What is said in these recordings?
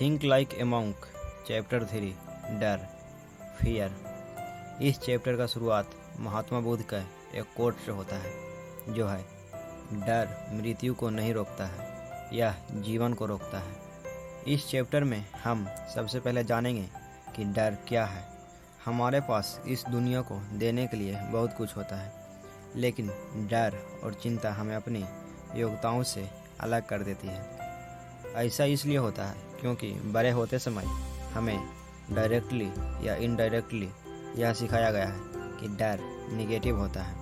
Think like a monk chapter three डर fear इस chapter का शुरुआत महात्मा बुद्ध का एक कोट से होता है, जो है, डर मृत्यु को नहीं रोकता है यह जीवन को रोकता है। इस चैप्टर में हम सबसे पहले जानेंगे कि डर क्या है। हमारे पास इस दुनिया को देने के लिए बहुत कुछ होता है, लेकिन डर और चिंता हमें अपनी योग्यताओं से अलग कर देती है। ऐसा इसलिए होता है क्योंकि बड़े होते समय हमें डायरेक्टली या इनडायरेक्टली यह सिखाया गया है कि डर निगेटिव होता है।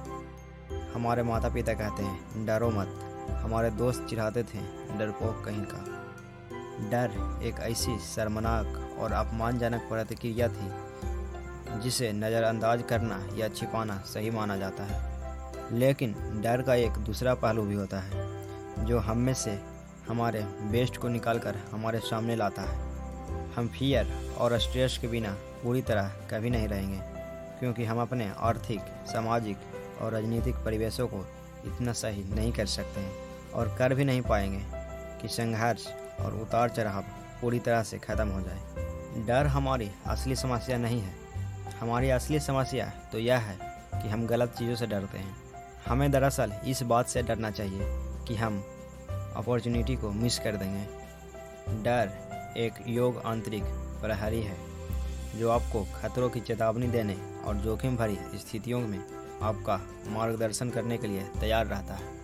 हमारे माता पिता कहते हैं, डरो मत। हमारे दोस्त चिढ़ाते थे, डरपोक कहीं का। डर एक ऐसी शर्मनाक और अपमानजनक प्रतिक्रिया थी, जिसे नज़रअंदाज करना या छिपाना सही माना जाता है। लेकिन डर का एक दूसरा पहलू भी होता है, जो हम में से हमारे बेस्ट को निकालकर हमारे सामने लाता है। हम फियर और स्ट्रेस के बिना पूरी तरह कभी नहीं रहेंगे, क्योंकि हम अपने आर्थिक, सामाजिक और राजनीतिक परिवेशों को इतना सही नहीं कर सकते हैं और कर भी नहीं पाएँगे कि संघर्ष और उतार चढ़ाव पूरी तरह से ख़त्म हो जाए। डर हमारी असली समस्या नहीं है। हमारी असली समस्या तो यह है कि हम गलत चीज़ों से डरते हैं। हमें दरअसल इस बात से डरना चाहिए कि हम अपॉर्चुनिटी को मिस कर देंगे। डर एक योग आंतरिक प्रहरी है, जो आपको खतरों की चेतावनी देने और जोखिम भरी स्थितियों में आपका मार्गदर्शन करने के लिए तैयार रहता है।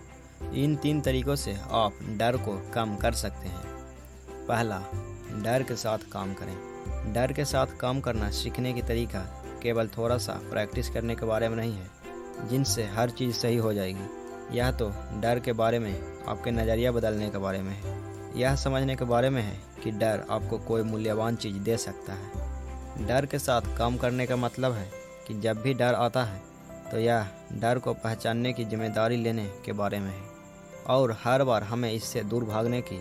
इन तीन तरीकों से आप डर को कम कर सकते हैं। पहला, डर के साथ काम करें। डर के साथ काम करना सीखने की तरीका केवल थोड़ा सा प्रैक्टिस करने के बारे में नहीं है, जिनसे हर चीज़ सही हो जाएगी। यह तो डर के बारे में, आपके नज़रिया बदलने के बारे में। है यह समझने के बारे में है कि डर आपको कोई मूल्यवान चीज़ दे सकता है। डर के साथ काम करने का मतलब है कि जब भी डर आता है तो यह डर को पहचानने की ज़िम्मेदारी लेने के बारे में है। और हर बार हमें इससे दूर भागने की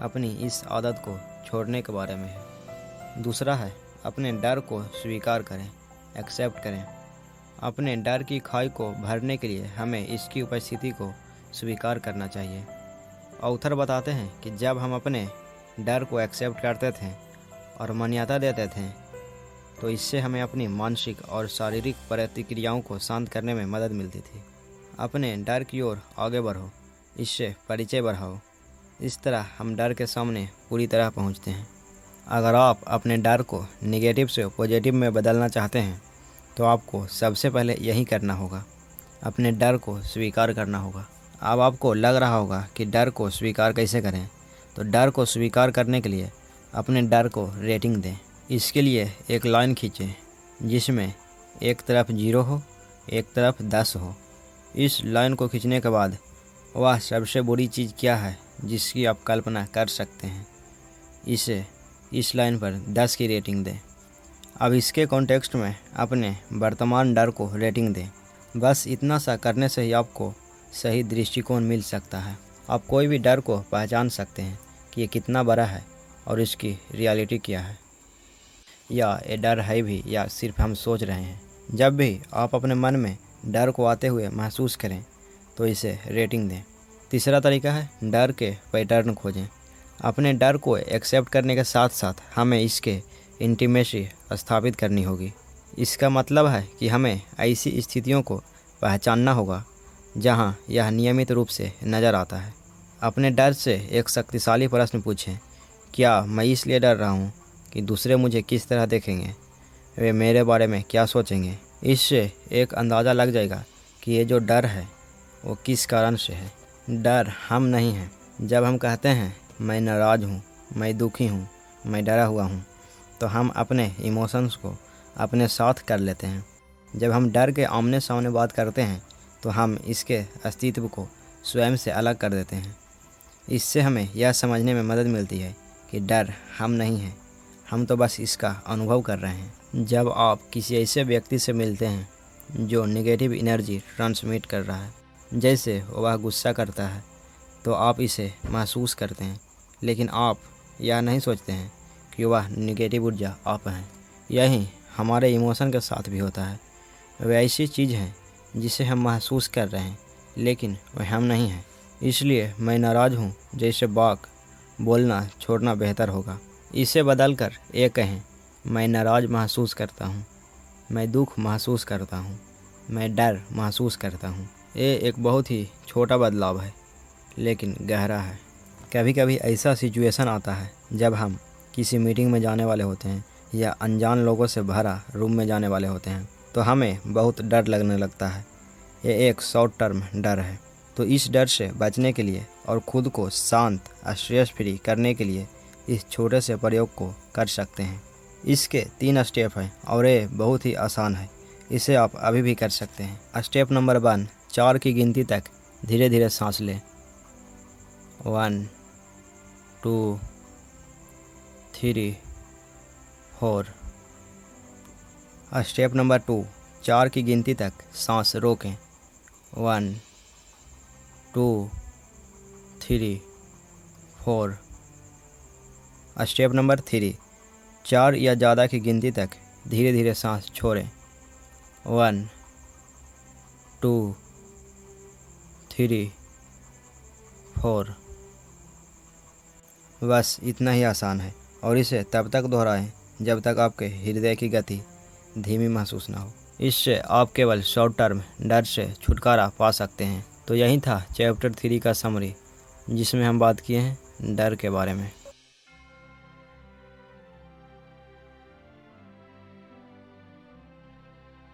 अपनी इस आदत को छोड़ने के बारे में है। दूसरा है, अपने डर को स्वीकार करें, एक्सेप्ट करें। अपने डर की खाई को भरने के लिए हमें इसकी उपस्थिति को स्वीकार करना चाहिए। ऑथर बताते हैं कि जब हम अपने डर को एक्सेप्ट करते थे और मान्यता देते थे तो इससे हमें अपनी मानसिक और शारीरिक प्रतिक्रियाओं को शांत करने में मदद मिलती थी। अपने डर की ओर आगे बढ़ो, इससे परिचय बढ़ाओ। इस तरह हम डर के सामने पूरी तरह पहुँचते हैं। अगर आप अपने डर को निगेटिव से पॉजिटिव में बदलना चाहते हैं तो आपको सबसे पहले यही करना होगा। अपने डर को स्वीकार करना होगा। अब आपको लग रहा होगा कि डर को स्वीकार कैसे करें? तो डर को स्वीकार करने के लिए अपने डर को रेटिंग दें। इसके लिए एक लाइन खींचें, जिसमें एक तरफ़ ज़ीरो हो, एक तरफ़ दस हो। इस लाइन को खींचने के बाद वह सबसे बुरी चीज़ क्या है, जिसकी आप कल्पना कर सकते हैं? इसे इस लाइन पर दस की रेटिंग दें। अब इसके कॉन्टेक्स्ट में अपने वर्तमान डर को रेटिंग दें। बस इतना सा करने से ही आपको सही दृष्टिकोण मिल सकता है। आप कोई भी डर को पहचान सकते हैं कि ये कितना बड़ा है और इसकी रियलिटी क्या है। या ये डर है भी या सिर्फ़ हम सोच रहे हैं। जब भी आप अपने मन में डर को आते हुए महसूस करें तो इसे रेटिंग दें। तीसरा तरीका है, डर के पैटर्न खोजें। अपने डर को एक्सेप्ट करने के साथ साथ हमें इसके इंटीमेसी स्थापित करनी होगी। इसका मतलब है कि हमें ऐसी स्थितियों को पहचानना होगा, जहाँ यह नियमित रूप से नज़र आता है। अपने डर से एक शक्तिशाली प्रश्न पूछें, क्या मैं इसलिए डर रहा हूँ कि दूसरे मुझे किस तरह देखेंगे? वे मेरे बारे में क्या सोचेंगे? इससे एक अंदाज़ा लग जाएगा कि ये जो डर है, वो किस कारण से है। डर हम नहीं हैं। जब हम कहते हैं, मैं नाराज़ हूँ, मैं दुखी हूँ, मैं डरा हुआ हूँ तो हम अपने इमोशंस को अपने साथ कर लेते हैं। जब हम डर के आमने सामने बात करते हैं तो हम इसके अस्तित्व को स्वयं से अलग कर देते हैं। इससे हमें यह समझने में मदद मिलती है कि डर हम नहीं हैं, हम तो बस इसका अनुभव कर रहे हैं। जब आप किसी ऐसे व्यक्ति से मिलते हैं, जो नेगेटिव एनर्जी ट्रांसमिट कर रहा है, जैसे वह गुस्सा करता है तो आप इसे महसूस करते हैं, लेकिन आप यह नहीं सोचते हैं कि वह निगेटिव ऊर्जा आप हैं। यही हमारे इमोशन के साथ भी होता है। वह ऐसी चीज़ है जिसे हम महसूस कर रहे हैं, लेकिन वह हम नहीं हैं। इसलिए मैं नाराज़ हूँ, जैसे बाक बोलना छोड़ना बेहतर होगा। इसे बदल कर ये कहें, मैं नाराज़ महसूस करता हूँ। मैं दुख महसूस करता हूँ। मैं डर महसूस करता हूँ। ये एक बहुत ही छोटा बदलाव है, लेकिन गहरा है। कभी कभी ऐसा सिचुएशन आता है जब हम किसी मीटिंग में जाने वाले होते हैं या अनजान लोगों से भरा रूम में जाने वाले होते हैं तो हमें बहुत डर लगने लगता है। ये एक शॉर्ट टर्म डर है। तो इस डर से बचने के लिए और खुद को शांत स्ट्रेस फ्री करने के लिए इस छोटे से प्रयोग को कर सकते हैं। इसके तीन स्टेप हैं और ये बहुत ही आसान है। इसे आप अभी भी कर सकते हैं। स्टेप नंबर वन, चार की गिनती तक धीरे धीरे सांस लें। One, two three four step number two चार की गिनती तक सांस रोकें। One two three four step number three चार या ज़्यादा की गिनती तक धीरे धीरे सांस छोड़ें। वन टू थ्री फोर बस इतना ही आसान है। और इसे तब तक दोहराएँ जब तक आपके हृदय की गति धीमी महसूस ना हो। इससे आप केवल शॉर्ट टर्म डर से छुटकारा पा सकते हैं। तो यही था चैप्टर थ्री का समरी, जिसमें हम बात किए हैं डर के बारे में।